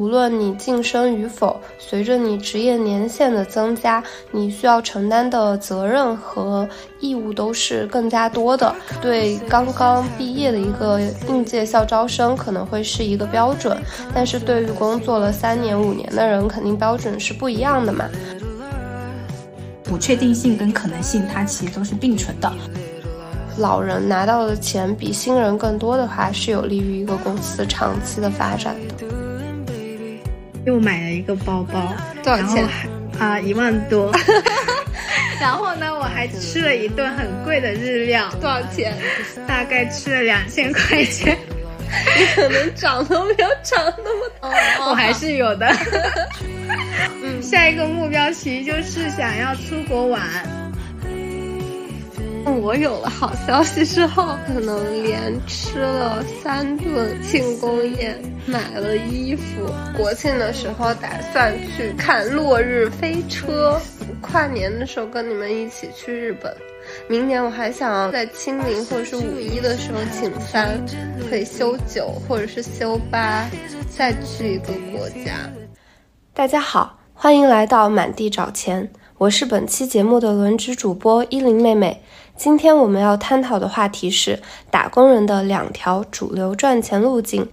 无论你晋升与否，随着你职业年限的增加，你需要承担的责任和义务都是更加多的。对刚刚毕业的一个应届校招生可能会是一个标准，但是对于工作了三年、五年的人，肯定标准是不一样的嘛。不确定性跟可能性，它其实都是并存的。老人拿到的钱比新人更多的话，是有利于一个公司长期的发展的。又买了一个包包，多少钱？啊，一万多。然后呢，我还吃了一顿很贵的日料，多少钱？大概吃了两千块钱。你可能长都没有长那么多，我还是有的。嗯，下一个目标其实就是想要出国玩。我有了好消息之后，可能连吃了三顿庆功宴，买了衣服。国庆的时候打算去看落日飞车，跨年的时候跟你们一起去日本。明年我还想在清明或者是五一的时候请三，可以休九或者是休八，再去一个国家。大家好，欢迎来到满地找钱，我是本期节目的轮值主播依林妹妹。今天我们要探讨的话题是打工人的两条主流赚钱路径。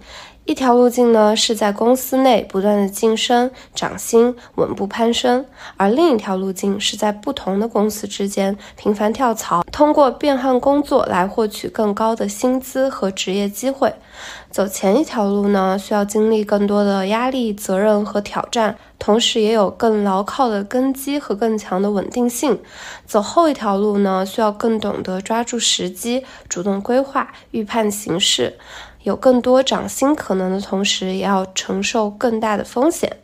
一条路径呢是在公司内不断的晋升、涨薪、稳步攀升，而另一条路径是在不同的公司之间频繁跳槽，通过变换工作来获取更高的薪资和职业机会。走前一条路呢，需要经历更多的压力、责任和挑战，同时也有更牢靠的根基和更强的稳定性。走后一条路呢，需要更懂得抓住时机，主动规划、预判形势。有更多涨薪可能的同时，也要承受更大的风险。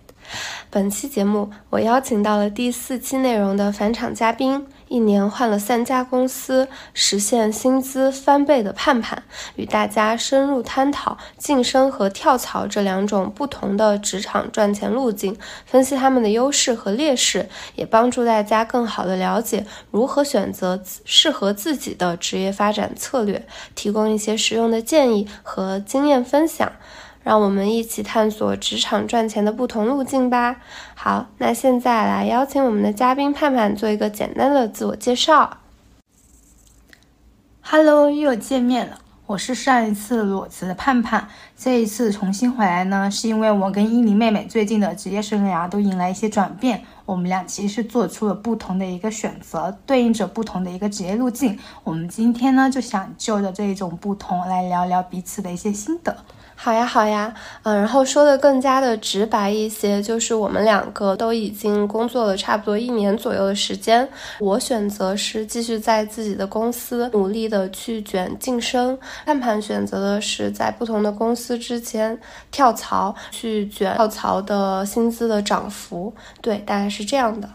本期节目，我邀请到了第四期内容的返场嘉宾。一年换了三家公司，实现薪资翻倍的盼盼，与大家深入探讨晋升和跳槽这两种不同的职场赚钱路径，分析他们的优势和劣势，也帮助大家更好的了解如何选择适合自己的职业发展策略，提供一些实用的建议和经验分享。让我们一起探索职场赚钱的不同路径吧。好，那现在来邀请我们的嘉宾盼盼做一个简单的自我介绍。Hello，又见面了，我是上一次裸辞的盼盼，这一次重新回来呢，是因为我跟依林妹妹最近的职业生涯都迎来一些转变，我们俩其实是做出了不同的一个选择，对应着不同的一个职业路径。我们今天呢，就想就着这一种不同来聊聊彼此的一些心得。好呀，好呀，嗯，然后说的更加的直白一些，就是我们两个都已经工作了差不多一年左右的时间。我选择是继续在自己的公司努力的去卷晋升，盼盼选择的是在不同的公司之间跳槽，去卷跳槽的薪资的涨幅。对，大概是这样的。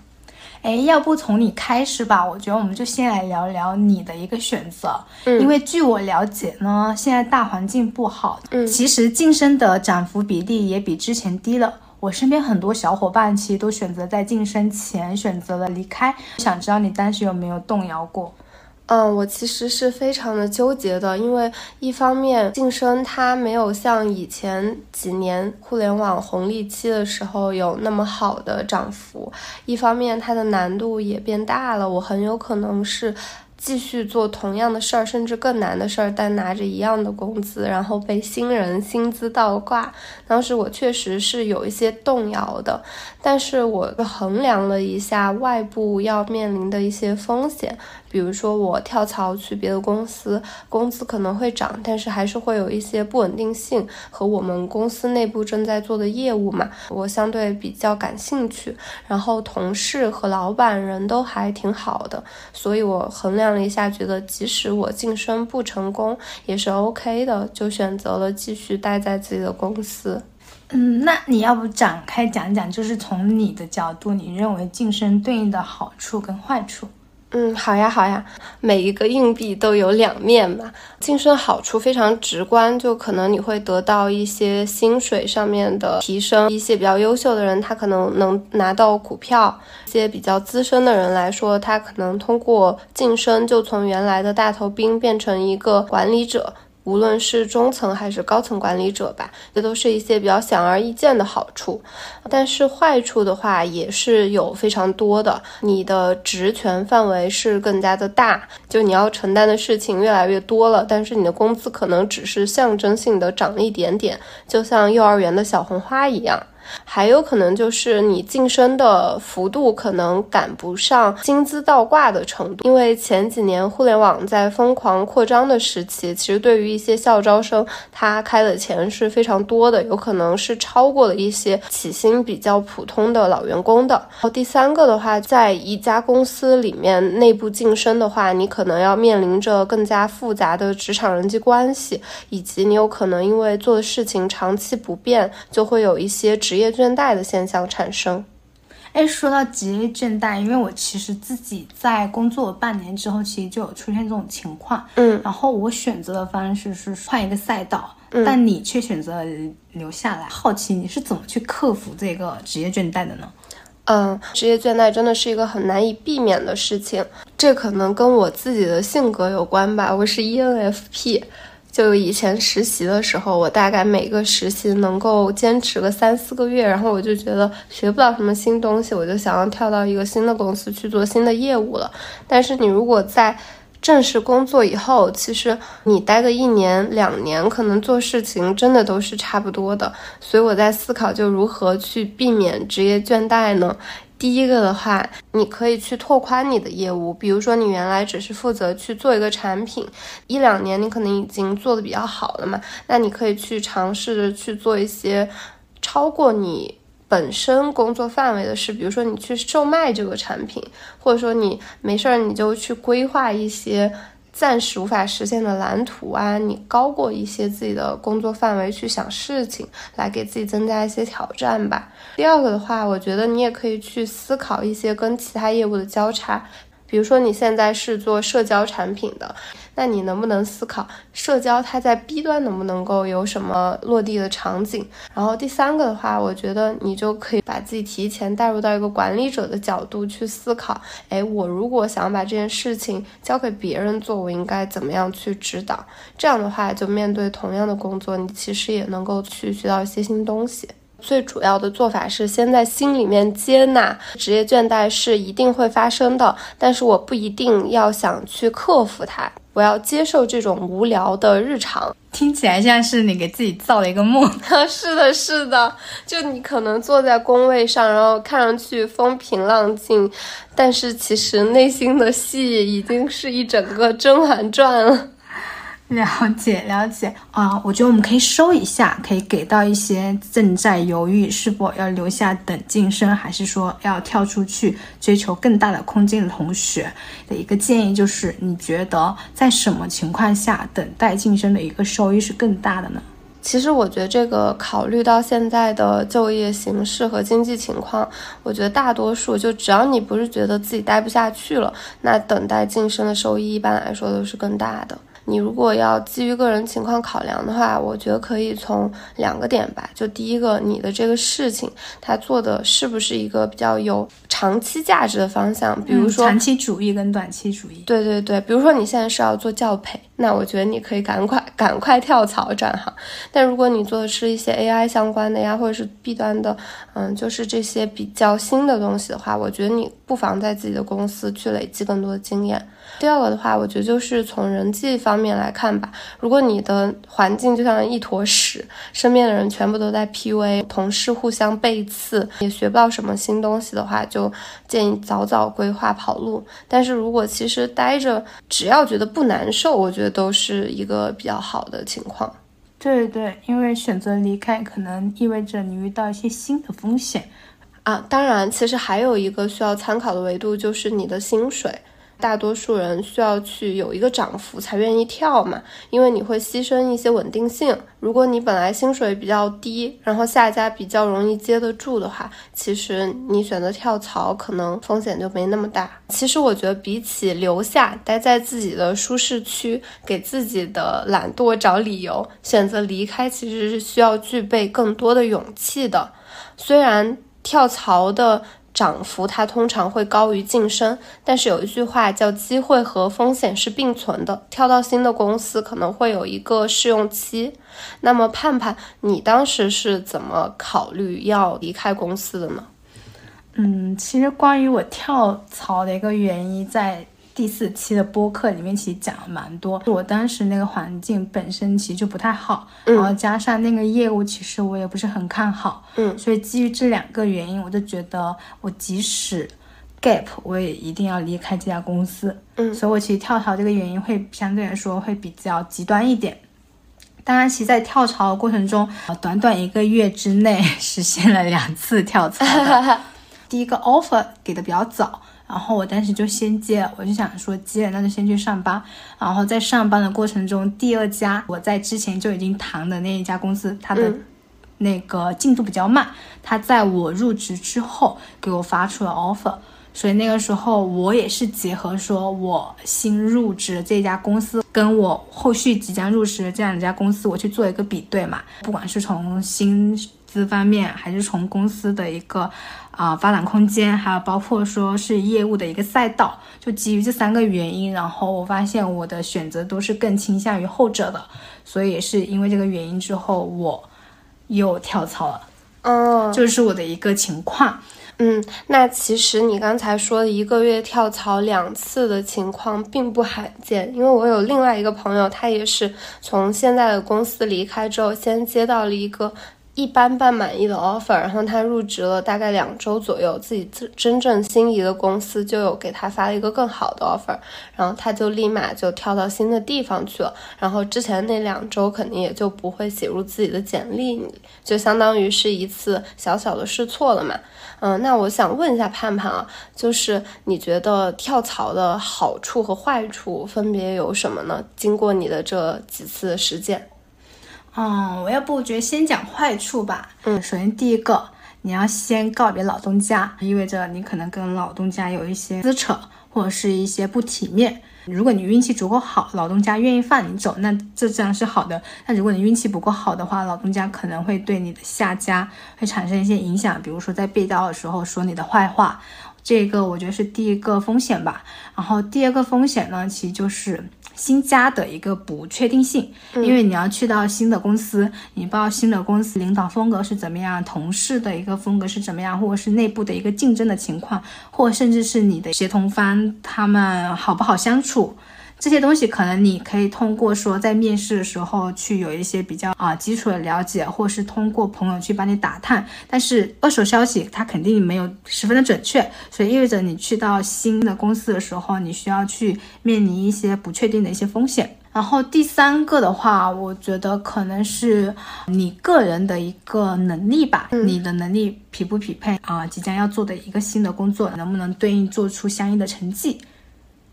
哎，要不从你开始吧？我觉得我们就先来聊聊你的一个选择。嗯，因为据我了解呢，现在大环境不好，嗯，其实晋升的涨幅比例也比之前低了。我身边很多小伙伴其实都选择在晋升前选择了离开。想知道你当时有没有动摇过？嗯，我其实是非常的纠结的，因为一方面晋升它没有像以前几年互联网红利期的时候有那么好的涨幅，一方面它的难度也变大了，我很有可能是。继续做同样的事儿，甚至更难的事儿，但拿着一样的工资，然后被新人薪资倒挂。当时我确实是有一些动摇的，但是我衡量了一下外部要面临的一些风险，比如说我跳槽去别的公司，工资可能会涨，但是还是会有一些不稳定性和我们公司内部正在做的业务嘛，我相对比较感兴趣。然后同事和老板人都还挺好的，所以我衡量。了一下，觉得即使我晋升不成功也是 OK 的，就选择了继续待在自己的公司。嗯，那你要不展开讲讲，就是从你的角度，你认为晋升对应的好处跟坏处？嗯，好呀，好呀，每一个硬币都有两面嘛。晋升好处非常直观，就可能你会得到一些薪水上面的提升。一些比较优秀的人，他可能能拿到股票；一些比较资深的人来说，他可能通过晋升就从原来的大头兵变成一个管理者。无论是中层还是高层管理者吧，这都是一些比较显而易见的好处。但是坏处的话也是有非常多的，你的职权范围是更加的大，就你要承担的事情越来越多了，但是你的工资可能只是象征性的涨了一点点，就像幼儿园的小红花一样。还有可能就是你晋升的幅度可能赶不上薪资倒挂的程度，因为前几年互联网在疯狂扩张的时期，其实对于一些校招生，他开的钱是非常多的，有可能是超过了一些起薪比较普通的老员工的。然后第三个的话，在一家公司里面内部晋升的话，你可能要面临着更加复杂的职场人际关系，以及你有可能因为做的事情长期不变，就会有一些职业业倦怠的现象产生。哎，说到职业倦怠，因为我其实自己在工作半年之后，其实就有出现这种情况。嗯，然后我选择的方式是换一个赛道，嗯但你却选择留下来。好奇你是怎么去克服这个职业倦怠的呢？嗯，职业倦怠真的是一个很难以避免的事情，这可能跟我自己的性格有关吧。我是 ENFP。就以前实习的时候，我大概每个实习能够坚持个三四个月，然后我就觉得学不到什么新东西，我就想要跳到一个新的公司去做新的业务了。但是你如果在正式工作以后，其实你待个一年两年，可能做事情真的都是差不多的。所以我在思考，就如何去避免职业倦怠呢？第一个的话，你可以去拓宽你的业务，比如说你原来只是负责去做一个产品，一两年你可能已经做的比较好了嘛，那你可以去尝试着去做一些超过你本身工作范围的事，比如说你去售卖这个产品，或者说你没事儿你就去规划一些。暂时无法实现的蓝图啊，你高过一些自己的工作范围去想事情，来给自己增加一些挑战吧。第二个的话，我觉得你也可以去思考一些跟其他业务的交叉。比如说你现在是做社交产品的，那你能不能思考社交它在 B 端能不能够有什么落地的场景？然后第三个的话，我觉得你就可以把自己提前带入到一个管理者的角度去思考，哎，我如果想把这件事情交给别人做，我应该怎么样去指导？这样的话，就面对同样的工作，你其实也能够去学到一些新东西。最主要的做法是先在心里面接纳职业倦怠是一定会发生的，但是我不一定要想去克服它，我要接受这种无聊的日常。听起来像是你给自己造了一个梦。是的，是的，就你可能坐在工位上，然后看上去风平浪静，但是其实内心的戏已经是一整个《甄嬛传》了。了解了解啊，我觉得我们可以收一下，可以给到一些正在犹豫是否要留下等晋升，还是说要跳出去追求更大的空间的同学的一个建议，就是你觉得在什么情况下等待晋升的一个收益是更大的呢？其实我觉得这个考虑到现在的就业形势和经济情况，我觉得大多数就只要你不是觉得自己待不下去了，那等待晋升的收益一般来说都是更大的。你如果要基于个人情况考量的话，我觉得可以从两个点吧。就第一个，你的这个事情，它做的是不是一个比较有长期价值的方向？比如说长期主义跟短期主义。对对对，比如说你现在是要做教培，那我觉得你可以赶快赶快跳槽转行。但如果你做的是一些 AI 相关的呀，或者是 B 端的，嗯，就是这些比较新的东西的话，我觉得你不妨在自己的公司去累积更多的经验。第二个的话，我觉得就是从人际方面来看吧。如果你的环境就像一坨屎，身边的人全部都在 PUA，同事互相背刺，也学不到什么新东西的话，就建议早早规划跑路。但是如果其实待着，只要觉得不难受，我觉得都是一个比较好的情况。对对，因为选择离开，可能意味着你遇到一些新的风险啊。当然，其实还有一个需要参考的维度，就是你的薪水。大多数人需要去有一个涨幅才愿意跳嘛，因为你会牺牲一些稳定性。如果你本来薪水比较低，然后下家比较容易接得住的话，其实你选择跳槽可能风险就没那么大。其实我觉得比起留下待在自己的舒适区，给自己的懒惰找理由，选择离开其实是需要具备更多的勇气的。虽然跳槽的。涨幅它通常会高于晋升，但是有一句话叫机会和风险是并存的，跳到新的公司可能会有一个试用期。那么盼盼，你当时是怎么考虑要离开公司的呢？嗯，其实关于我跳槽的一个原因，在。第四期的播客里面其实讲了蛮多，我当时那个环境本身其实就不太好，然后加上那个业务其实我也不是很看好，嗯，所以基于这两个原因，我就觉得我即使 gap 我也一定要离开这家公司，嗯，所以我其实跳槽这个原因会相对来说会比较极端一点。当然，其实在跳槽的过程中，短短一个月之内实现了两次跳槽，第一个 offer 给的比较早。然后我当时就先接，我就想说接了那就先去上班。然后在上班的过程中，第二家我在之前就已经谈的那一家公司，它的那个进度比较慢，他在我入职之后给我发出了 offer，所以那个时候我也是结合说我新入职这家公司跟我后续即将入职的这两家公司，我去做一个比对嘛，不管是从薪资方面还是从公司的一个。啊，发展空间，还有包括说是业务的一个赛道，就基于这三个原因，然后我发现我的选择都是更倾向于后者的，所以也是因为这个原因之后，我又跳槽了。哦，就是我的一个情况。嗯，那其实你刚才说的一个月跳槽两次的情况并不罕见，因为我有另外一个朋友，他也是从现在的公司离开之后，先接到了一个。一般般满意的 offer，然后他入职了大概两周左右，自己真真正心仪的公司就有给他发了一个更好的 offer，然后他就立马就跳到新的地方去了。然后之前那两周肯定也就不会写入自己的简历，就相当于是一次小小的试错了嘛。嗯，那我想问一下盼盼啊，就是你觉得跳槽的好处和坏处分别有什么呢？经过你的这几次实践。嗯，我要不觉得先讲坏处吧。嗯，首先第一个，你要先告别老东家，意味着你可能跟老东家有一些撕扯，或者是一些不体面。如果你运气足够好，老东家愿意放你走，那这自然是好的。那如果你运气不够好的话，老东家可能会对你的下家会产生一些影响，比如说在被刀的时候说你的坏话，这个我觉得是第一个风险吧。然后第二个风险呢，其实就是。新家的一个不确定性，因为你要去到新的公司，你不知道新的公司领导风格是怎么样，同事的一个风格是怎么样，或者是内部的一个竞争的情况，或甚至是你的协同方他们好不好相处。这些东西可能你可以通过说在面试的时候去有一些比较啊基础的了解，或是通过朋友去帮你打探，但是二手消息它肯定没有十分的准确，所以意味着你去到新的公司的时候，你需要去面临一些不确定的一些风险。然后第三个的话，我觉得可能是你个人的一个能力吧，你的能力匹不匹配啊？即将要做的一个新的工作，能不能对应做出相应的成绩？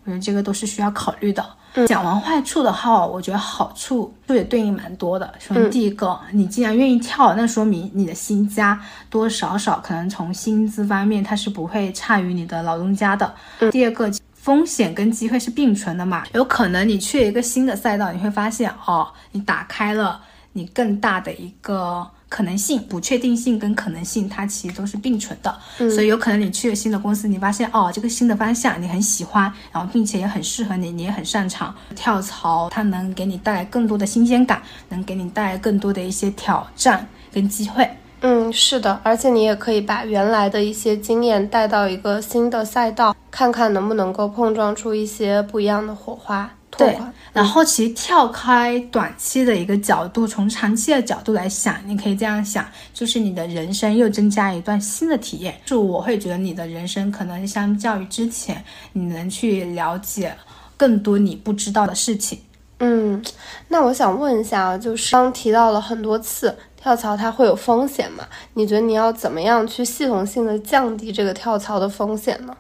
我觉得这个都是需要考虑的。讲完坏处的话，我觉得好处就也对应蛮多的。首先，第一个，你既然愿意跳，那说明你的新家多少少可能从薪资方面它是不会差于你的老东家的。第二个，风险跟机会是并存的嘛，有可能你去一个新的赛道，你会发现哦，你打开了你更大的一个。可能性、不确定性跟可能性，它其实都是并存的。嗯，所以有可能你去了新的公司，你发现哦，这个新的方向你很喜欢，然后并且也很适合你，你也很擅长。跳槽它能给你带来更多的新鲜感，能给你带来更多的一些挑战跟机会。嗯，是的，而且你也可以把原来的一些经验带到一个新的赛道，看看能不能够碰撞出一些不一样的火花。对，然后其实跳开短期的一个角度，从长期的角度来想，你可以这样想，就是你的人生又增加一段新的体验。就我会觉得你的人生可能相较于之前，你能去了解更多你不知道的事情。嗯，那我想问一下，就是刚提到了很多次跳槽它会有风险嘛？你觉得你要怎么样去系统性的降低这个跳槽的风险呢？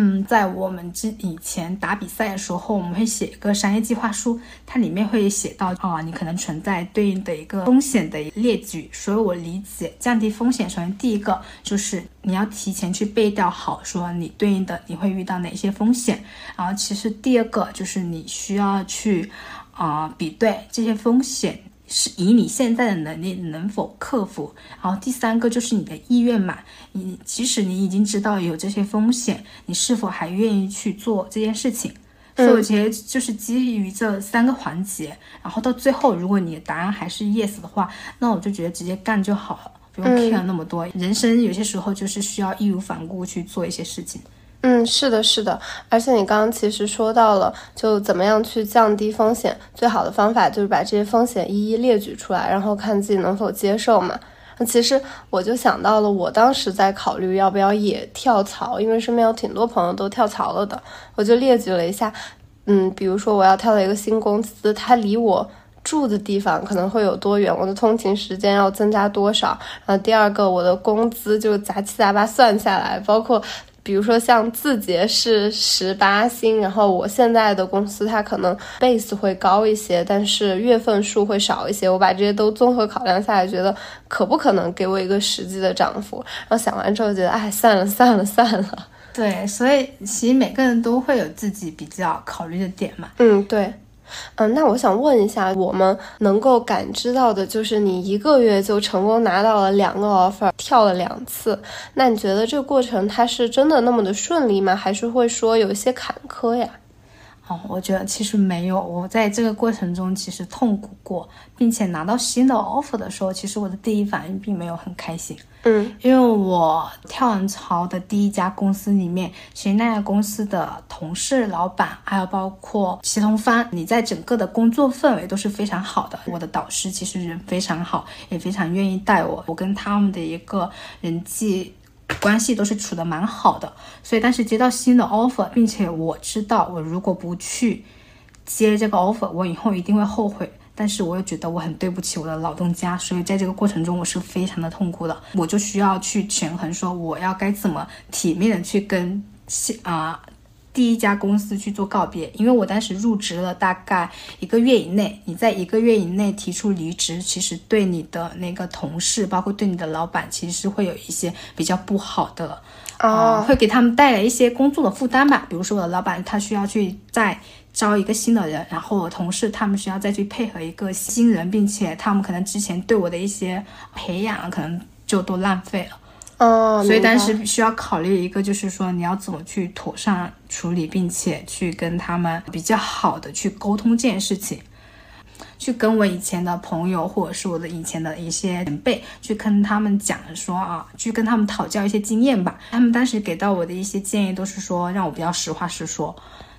嗯，在我们之以前打比赛的时候，我们会写一个商业计划书，它里面会写到啊，你可能存在对应的一个风险的列举。所以我理解降低风险，首先第一个就是你要提前去背调好，说你对应的你会遇到哪些风险。然后其实第二个就是你需要去啊比对这些风险是以你现在的能力能否克服，然后第三个就是你的意愿嘛，你即使你已经知道有这些风险，你是否还愿意去做这件事情？所以我觉得就是基于这三个环节，然后到最后，如果你的答案还是 yes 的话，那我就觉得直接干就好了，不用 care 那么多。人生有些时候就是需要义无反顾去做一些事情。嗯，是的，是的，而且你刚刚其实说到了，就怎么样去降低风险，最好的方法就是把这些风险一一列举出来，然后看自己能否接受嘛。那其实我就想到了，我当时在考虑要不要也跳槽，因为身边有挺多朋友都跳槽了的，我就列举了一下，嗯，比如说我要跳到一个新公司，它离我。住的地方可能会有多远，我的通勤时间要增加多少？然后第二个，我的工资就杂七杂八算下来，包括。比如说像字节是十八薪，然后我现在的公司它可能 base 会高一些，但是月份数会少一些。我把这些都综合考量下来，觉得可不可能给我一个实际的涨幅？然后想完之后觉得，哎，算了算了算了。对，所以其实每个人都会有自己比较考虑的点嘛。嗯，对。嗯，那我想问一下，我们能够感知到的就是你一个月就成功拿到了两个 offer，跳了两次。那你觉得这个过程它是真的那么的顺利吗？还是会说有一些坎坷呀？哦，我觉得其实没有。我在这个过程中其实痛苦过，并且拿到新的 offer 的时候，其实我的第一反应并没有很开心。嗯，因为我跳完槽的第一家公司里面，其实那家公司的同事、老板，还有包括齐同帆，你在整个的工作氛围都是非常好的。我的导师其实人非常好，也非常愿意带我。我跟他们的一个人际。关系都是处的蛮好的，所以当时接到新的 offer，并且我知道我如果不去接这个 offer，我以后一定会后悔。但是我又觉得我很对不起我的老东家，所以在这个过程中我是非常的痛苦的。我就需要去权衡，说我要该怎么体面的去跟啊。第一家公司去做告别，因为我当时入职了大概一个月以内，你在一个月以内提出离职，其实对你的那个同事，包括对你的老板，其实是会有一些比较不好的，啊，会给他们带来一些工作的负担吧。比如说我的老板他需要去再招一个新的人，然后我同事他们需要再去配合一个新人，并且他们可能之前对我的一些培养可能就都浪费了。哦，所以当时需要考虑一个，就是说你要怎么去妥善处理，并且去跟他们比较好的去沟通这件事情，去跟我以前的朋友或者是我的以前的一些前辈去跟他们讲说啊，去跟他们讨教一些经验吧。他们当时给到我的一些建议都是说让我不要实话实说，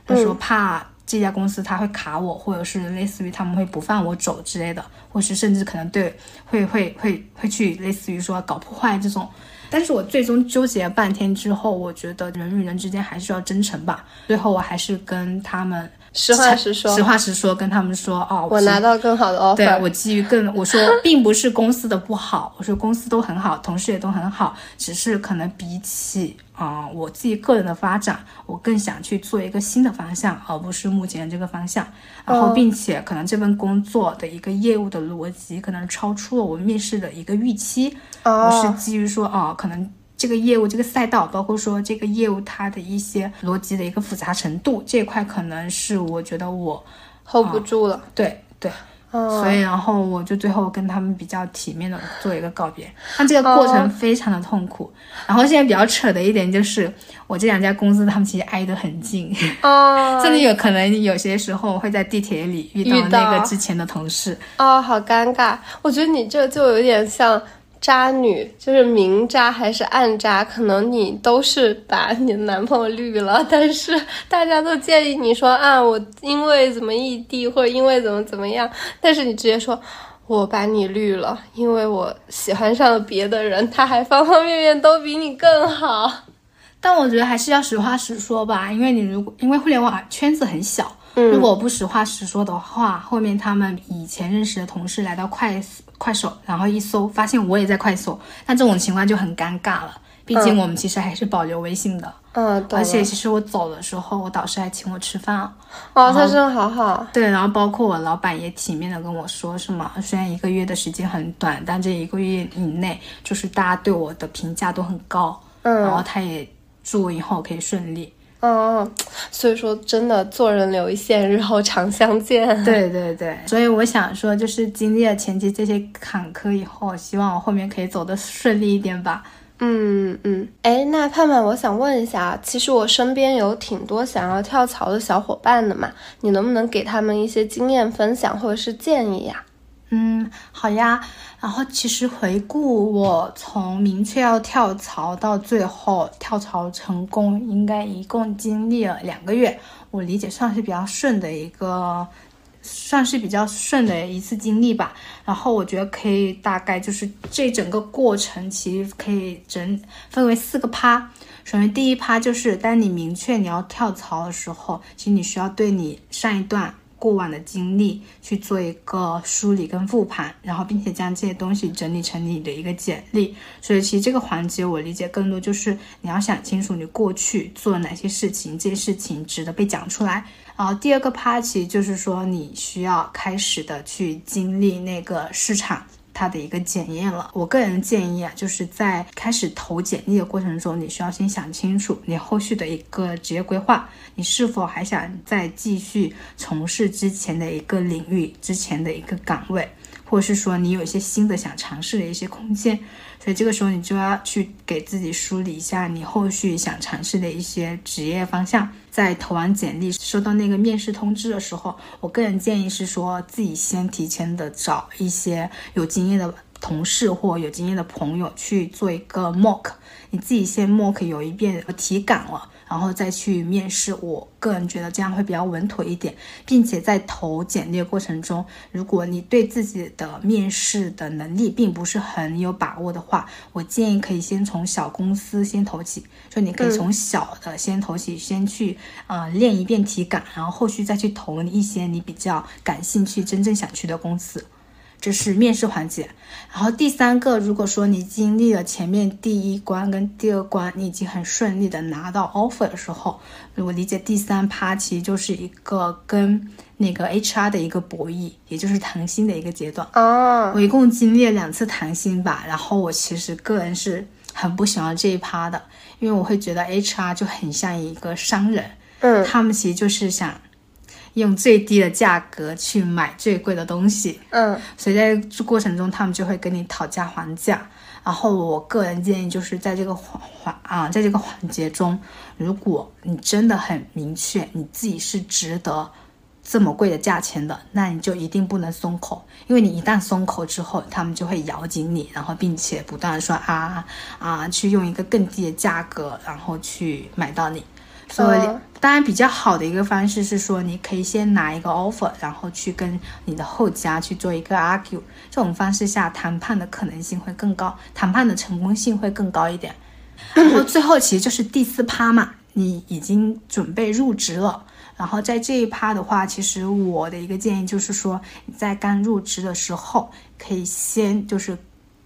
他说怕这家公司他会卡我，或者是类似于他们会不放我走之类的，或是甚至可能对会会会会去类似于说搞破坏这种。但是我最终纠结了半天之后，我觉得人与人之间还是要真诚吧。最后我还是跟他们实话实说，实话实说，跟他们说哦，我拿到更好的 offer。对我基于更，我说并不是公司的不好，我说公司都很好，同事也都很好，只是可能比起。啊，我自己个人的发展，我更想去做一个新的方向，而不是目前这个方向。然后，并且可能这份工作的一个业务的逻辑，可能超出了我面试的一个预期。我是基于说，哦，可能这个业务这个赛道，包括说这个业务它的一些逻辑的一个复杂程度，这块可能是我觉得我 hold 不住了。对对。所以，然后我就最后跟他们比较体面的做一个告别，但这个过程非常的痛苦。然后现在比较扯的一点就是，我这两家公司他们其实挨得很近，哦，甚至有可能有些时候会在地铁里遇到那个之前的同事，哦，好尴尬。我觉得你这就有点像。渣女就是明渣还是暗渣，可能你都是把你的男朋友绿了，但是大家都建议你说啊，我因为怎么异地或者因为怎么怎么样，但是你直接说，我把你绿了，因为我喜欢上了别的人，他还方方面面都比你更好。但我觉得还是要实话实说吧，因为你如果因为互联网圈子很小，如果不实话实说的话，后面他们以前认识的同事来到快。快手，然后一搜发现我也在快手，那这种情况就很尴尬了。毕竟我们其实还是保留微信的。嗯，而且其实我走的时候，我导师还请我吃饭。哦，他真的好好。对，然后包括我老板也体面的跟我说，是吗？虽然一个月的时间很短，但这一个月以内，就是大家对我的评价都很高。嗯，然后他也祝我以后可以顺利。嗯，所以说，真的做人留一线，日后常相见。对对对，所以我想说，就是经历了前期这些坎坷以后，希望我后面可以走得顺利一点吧。嗯嗯，哎，那盼盼，我想问一下，其实我身边有挺多想要跳槽的小伙伴的嘛，你能不能给他们一些经验分享或者是建议呀？嗯，好呀。然后其实回顾我从明确要跳槽到最后跳槽成功，应该一共经历了两个月，我理解算是比较顺的一个。算是比较顺的一次经历吧，然后我觉得可以大概就是这整个过程其实可以整分为四个趴。首先第一趴就是当你明确你要跳槽的时候，其实你需要对你上一段过往的经历去做一个梳理跟复盘，然后并且将这些东西整理成你的一个简历。所以其实这个环节我理解更多就是你要想清楚你过去做了哪些事情，这些事情值得被讲出来。然后第二个 part 其实就是说，你需要开始的去经历那个市场它的一个检验了。我个人建议啊，就是在开始投简历的过程中，你需要先想清楚你后续的一个职业规划，你是否还想再继续从事之前的一个领域、之前的一个岗位，或者是说你有一些新的想尝试的一些空间。所以这个时候你就要去给自己梳理一下你后续想尝试的一些职业方向。在投完简历、收到那个面试通知的时候，我个人建议是说自己先提前的找一些有经验的同事或有经验的朋友去做一个 mock，你自己先 mock 有一遍体感了。然后再去面试，我个人觉得这样会比较稳妥一点，并且在投简历过程中，如果你对自己的面试的能力并不是很有把握的话，我建议可以先从小公司先投起，就你可以从小的先投起，先去啊练一遍体感，然后后续再去投一些你比较感兴趣、真正想去的公司。这是面试环节，然后第三个，如果说你经历了前面第一关跟第二关，你已经很顺利的拿到 offer 的时候，我理解第三趴其实就是一个跟那个 HR 的一个博弈，也就是谈薪的一个阶段。哦，我一共经历了两次谈薪吧，然后我其实个人是很不喜欢这一趴的，因为我会觉得 HR 就很像一个商人，嗯，他们其实就是想。用最低的价格去买最贵的东西，嗯，所以在这过程中，他们就会跟你讨价还价。然后我个人建议，就是在这个环环啊，在这个环节中，如果你真的很明确你自己是值得这么贵的价钱的，那你就一定不能松口，因为你一旦松口之后，他们就会咬紧你，然后并且不断的说啊啊，去用一个更低的价格，然后去买到你。所以，当然比较好的一个方式是说，你可以先拿一个 offer，然后去跟你的后家去做一个 argue，这种方式下谈判的可能性会更高，谈判的成功性会更高一点。然后最后其实就是第四趴嘛，你已经准备入职了，然后在这一趴的话，其实我的一个建议就是说，你在刚入职的时候，可以先就是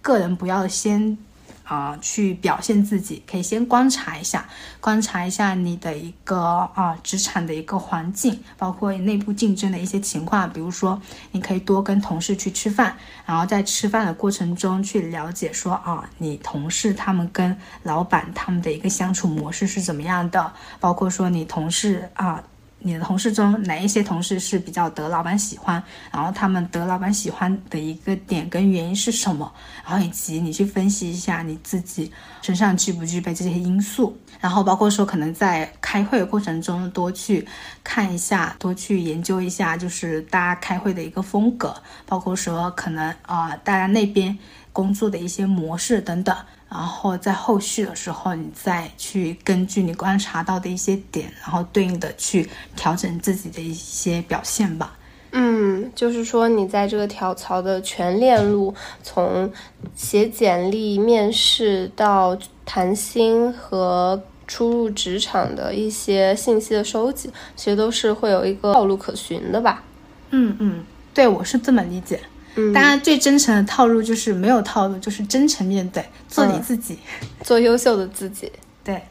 个人不要先。啊，去表现自己，可以先观察一下，观察一下你的一个啊职场的一个环境，包括内部竞争的一些情况。比如说，你可以多跟同事去吃饭，然后在吃饭的过程中去了解说啊，你同事他们跟老板他们的一个相处模式是怎么样的，包括说你同事啊。你的同事中哪一些同事是比较得老板喜欢？然后他们得老板喜欢的一个点跟原因是什么？然后以及你去分析一下你自己身上具不具备这些因素？然后包括说可能在开会的过程中多去看一下，多去研究一下，就是大家开会的一个风格，包括说可能啊大家那边工作的一些模式等等。然后在后续的时候，你再去根据你观察到的一些点，然后对应的去调整自己的一些表现吧。嗯，就是说你在这个跳槽的全链路，从写简历、面试到谈薪和初入职场的一些信息的收集，其实都是会有一个道路可循的吧？嗯嗯，对我是这么理解。当然，最真诚的套路就是没有套路，就是真诚面对，做你自己，做优秀的自己。对。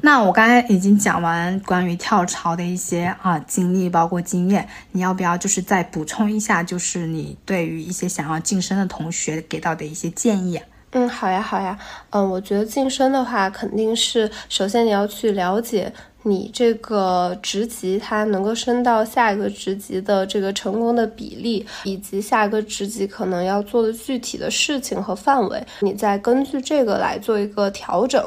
那我刚才已经讲完关于跳槽的一些啊经历，包括经验，你要不要就是再补充一下，就是你对于一些想要晋升的同学给到的一些建议？嗯，好呀，好呀。嗯，我觉得晋升的话，肯定是首先你要去了解你这个职级它能够升到下一个职级的这个成功的比例，以及下一个职级可能要做的具体的事情和范围，你再根据这个来做一个调整。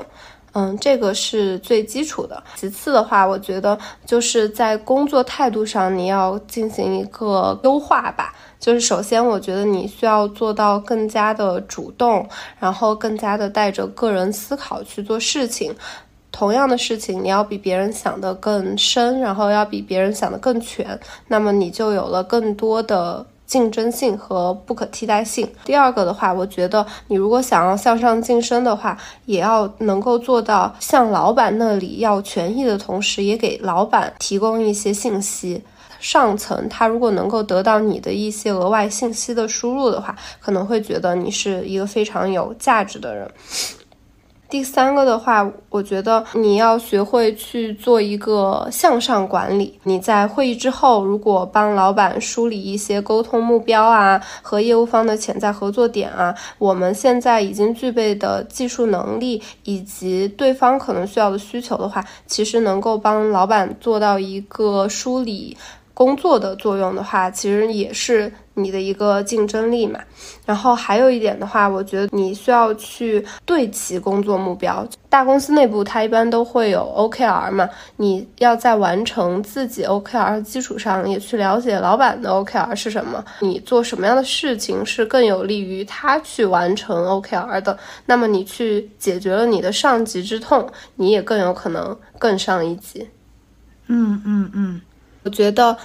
嗯，这个是最基础的。其次的话，我觉得就是在工作态度上，你要进行一个优化吧。就是首先，我觉得你需要做到更加的主动，然后更加的带着个人思考去做事情。同样的事情，你要比别人想的更深，然后要比别人想的更全，那么你就有了更多的。竞争性和不可替代性。第二个的话，我觉得你如果想要向上晋升的话，也要能够做到向老板那里要权益的同时，也给老板提供一些信息。上层他如果能够得到你的一些额外信息的输入的话，可能会觉得你是一个非常有价值的人。第三个的话，我觉得你要学会去做一个向上管理。你在会议之后，如果帮老板梳理一些沟通目标啊，和业务方的潜在合作点啊，我们现在已经具备的技术能力，以及对方可能需要的需求的话，其实能够帮老板做到一个梳理。工作的作用的话，其实也是你的一个竞争力嘛。然后还有一点的话，我觉得你需要去对齐工作目标。大公司内部它一般都会有 OKR 嘛，你要在完成自己 OKR 基础上，也去了解老板的 OKR 是什么。你做什么样的事情是更有利于他去完成 OKR 的？那么你去解决了你的上级之痛，你也更有可能更上一级。嗯嗯嗯。我觉得，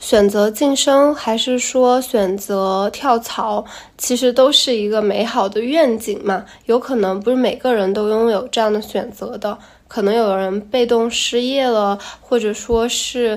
选择晋升还是说选择跳槽，其实都是一个美好的愿景嘛。有可能不是每个人都拥有这样的选择的，可能有人被动失业了，或者说是。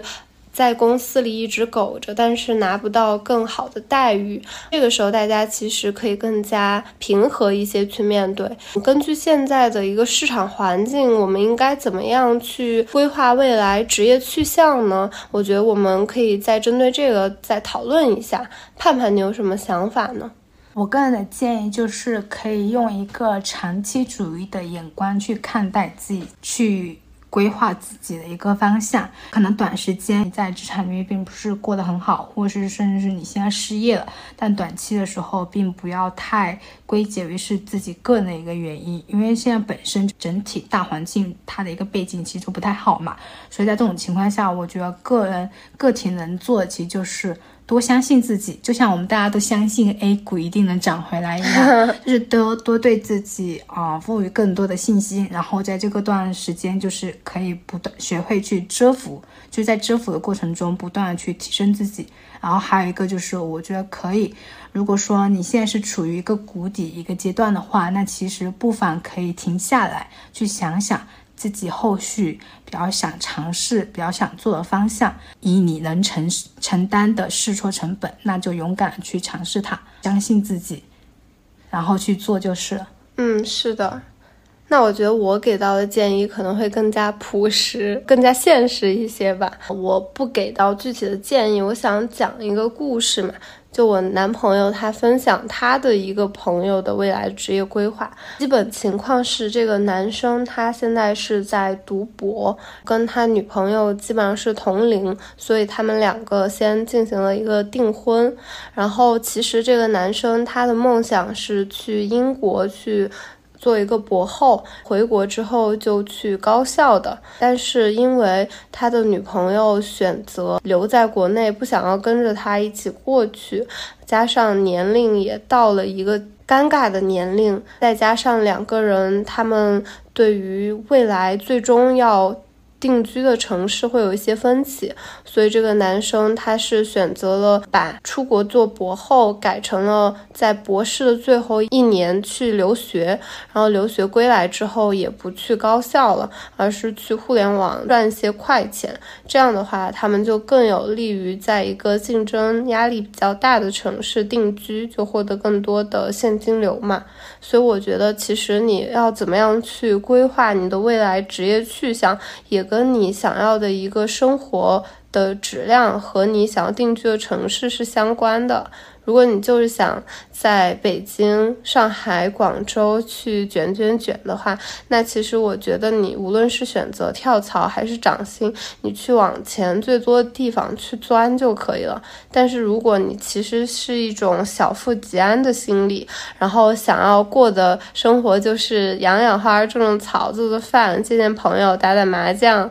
在公司里一直苟着，但是拿不到更好的待遇。这个时候，大家其实可以更加平和一些去面对。根据现在的一个市场环境，我们应该怎么样去规划未来职业去向呢？我觉得我们可以再针对这个再讨论一下。盼盼，你有什么想法呢？我个人的建议就是可以用一个长期主义的眼光去看待自己，去。规划自己的一个方向，可能短时间你在职场里面并不是过得很好，或是甚至是你现在失业了，但短期的时候并不要太归结为是自己个人的一个原因，因为现在本身整体大环境它的一个背景其实就不太好嘛，所以在这种情况下，我觉得个人个体能做的其实就是。多相信自己，就像我们大家都相信 A 股一定能涨回来一样，就是多多对自己啊赋予更多的信心，然后在这个段时间就是可以不断学会去蛰伏，就在蛰伏的过程中不断的去提升自己。然后还有一个就是，我觉得可以，如果说你现在是处于一个谷底一个阶段的话，那其实不妨可以停下来去想想。自己后续比较想尝试、比较想做的方向，以你能承承担的试错成本，那就勇敢去尝试它，相信自己，然后去做就是了。嗯，是的。那我觉得我给到的建议可能会更加朴实、更加现实一些吧。我不给到具体的建议，我想讲一个故事嘛。就我男朋友他分享他的一个朋友的未来职业规划，基本情况是这个男生他现在是在读博，跟他女朋友基本上是同龄，所以他们两个先进行了一个订婚。然后其实这个男生他的梦想是去英国去。做一个博后，回国之后就去高校的，但是因为他的女朋友选择留在国内，不想要跟着他一起过去，加上年龄也到了一个尴尬的年龄，再加上两个人他们对于未来最终要。定居的城市会有一些分歧，所以这个男生他是选择了把出国做博后改成了在博士的最后一年去留学，然后留学归来之后也不去高校了，而是去互联网赚一些快钱。这样的话，他们就更有利于在一个竞争压力比较大的城市定居，就获得更多的现金流嘛。所以我觉得，其实你要怎么样去规划你的未来职业去向，也。跟你想要的一个生活的质量和你想要定居的城市是相关的。如果你就是想在北京、上海、广州去卷卷卷的话，那其实我觉得你无论是选择跳槽还是涨薪，你去往前最多的地方去钻就可以了。但是如果你其实是一种小富即安的心理，然后想要过的生活就是养养花、种种草、做做饭、见见朋友、打打麻将。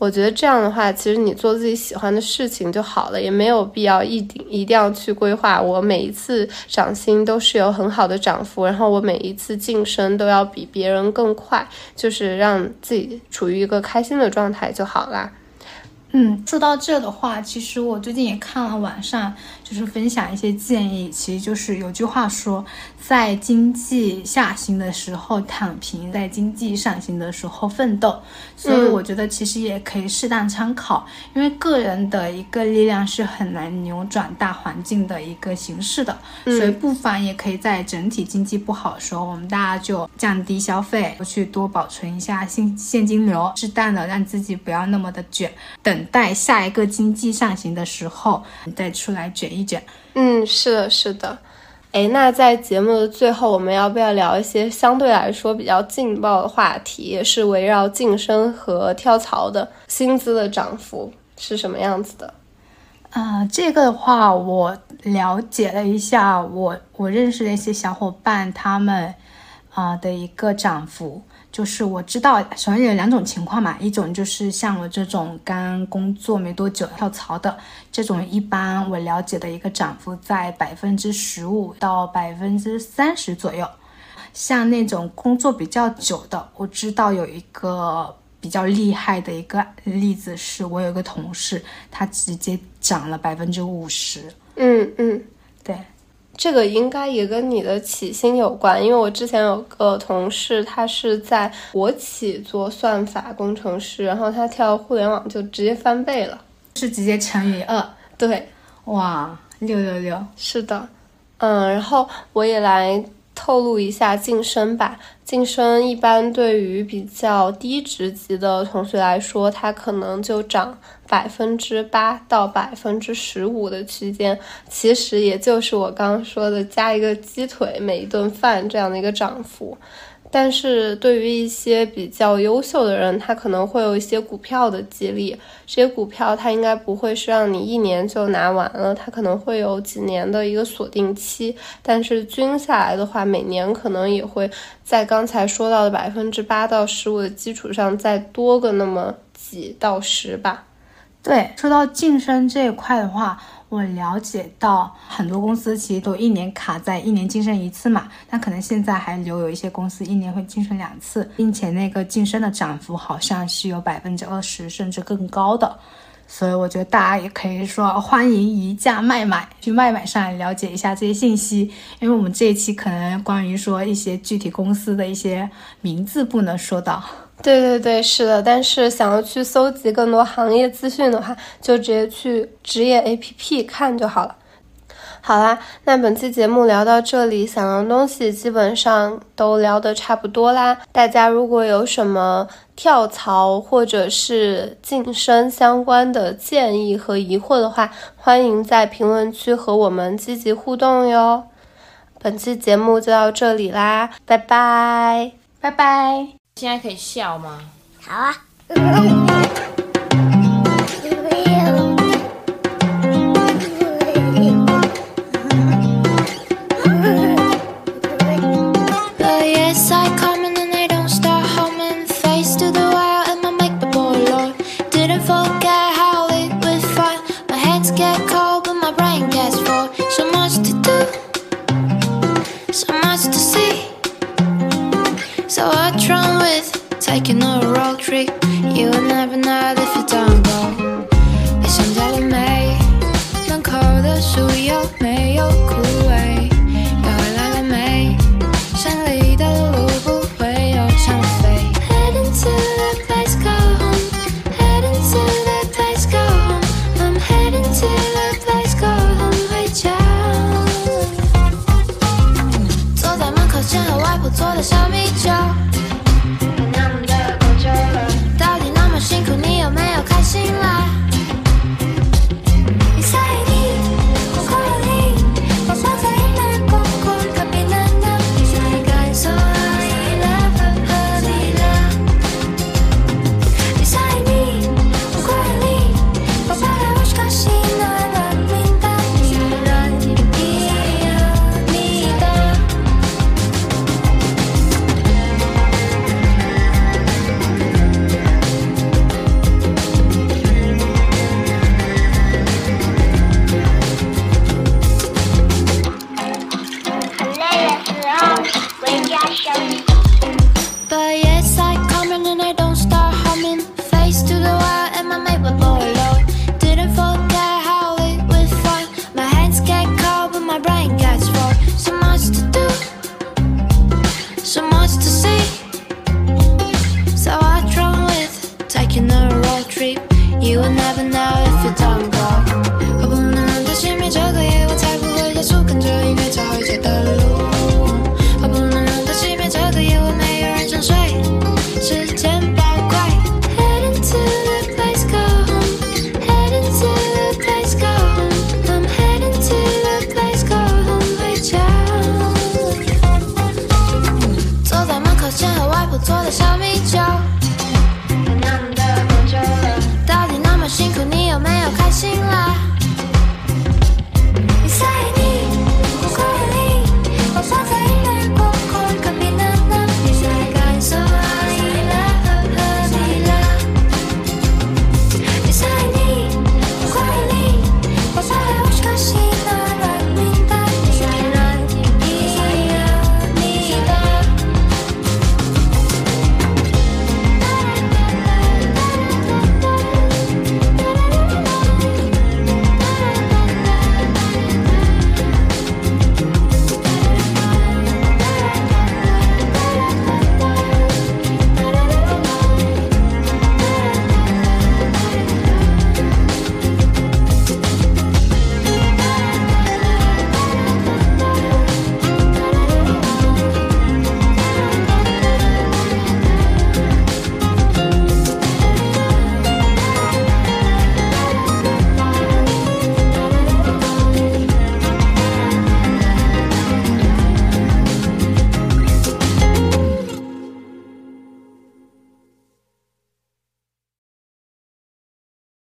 我觉得这样的话，其实你做自己喜欢的事情就好了，也没有必要一定一定要去规划。我每一次涨薪都是有很好的涨幅，然后我每一次晋升都要比别人更快，就是让自己处于一个开心的状态就好啦。嗯，说到这的话，其实我最近也看了网上，就是分享一些建议。其实就是有句话说，在经济下行的时候躺平，在经济上行的时候奋斗。所以我觉得其实也可以适当参考，因为个人的一个力量是很难扭转大环境的一个形式的。所以不妨也可以在整体经济不好的时候，我们大家就降低消费，去多保存一下现现金流，适当的让自己不要那么的卷。等。等待下一个经济上行的时候，你再出来卷一卷。嗯，是的，是的。哎，那在节目的最后，我们要不要聊一些相对来说比较劲爆的话题？也是围绕晋升和跳槽的薪资的涨幅是什么样子的？啊，这个的话，我了解了一下，我我认识的一些小伙伴，他们啊的一个涨幅。就是我知道，首先有两种情况嘛，一种就是像我这种刚工作没多久跳槽的，这种一般我了解的一个涨幅在百分之十五到百分之三十左右。像那种工作比较久的，我知道有一个比较厉害的一个例子，是我有一个同事，他直接涨了百分之五十。嗯嗯，对。这个应该也跟你的起薪有关，因为我之前有个同事，他是在国企做算法工程师，然后他跳互联网就直接翻倍了，是直接乘以二。对，哇，六六六，是的，嗯，然后我也来。透露一下晋升吧。晋升一般对于比较低职级的同学来说，它可能就涨百分之八到百分之十五的区间，其实也就是我刚刚说的加一个鸡腿每一顿饭这样的一个涨幅。但是对于一些比较优秀的人，他可能会有一些股票的激励，这些股票它应该不会是让你一年就拿完了，它可能会有几年的一个锁定期。但是均下来的话，每年可能也会在刚才说到的百分之八到十五的基础上再多个那么几到十吧。对，说到晋升这一块的话。我了解到很多公司其实都一年卡在一年晋升一次嘛，那可能现在还留有一些公司一年会晋升两次，并且那个晋升的涨幅好像是有百分之二十甚至更高的，所以我觉得大家也可以说欢迎宜价卖买，去卖买上来了解一下这些信息，因为我们这一期可能关于说一些具体公司的一些名字不能说到。对对对，是的。但是想要去搜集更多行业资讯的话，就直接去职业 APP 看就好了。好啦，那本期节目聊到这里，想要东西基本上都聊得差不多啦。大家如果有什么跳槽或者是晋升相关的建议和疑惑的话，欢迎在评论区和我们积极互动哟。本期节目就到这里啦，拜拜，拜拜。现在可以笑吗？好啊。get cold, but my brain gets full. So much to do, so much to see. So what's wrong with taking a road trip? You will never know if you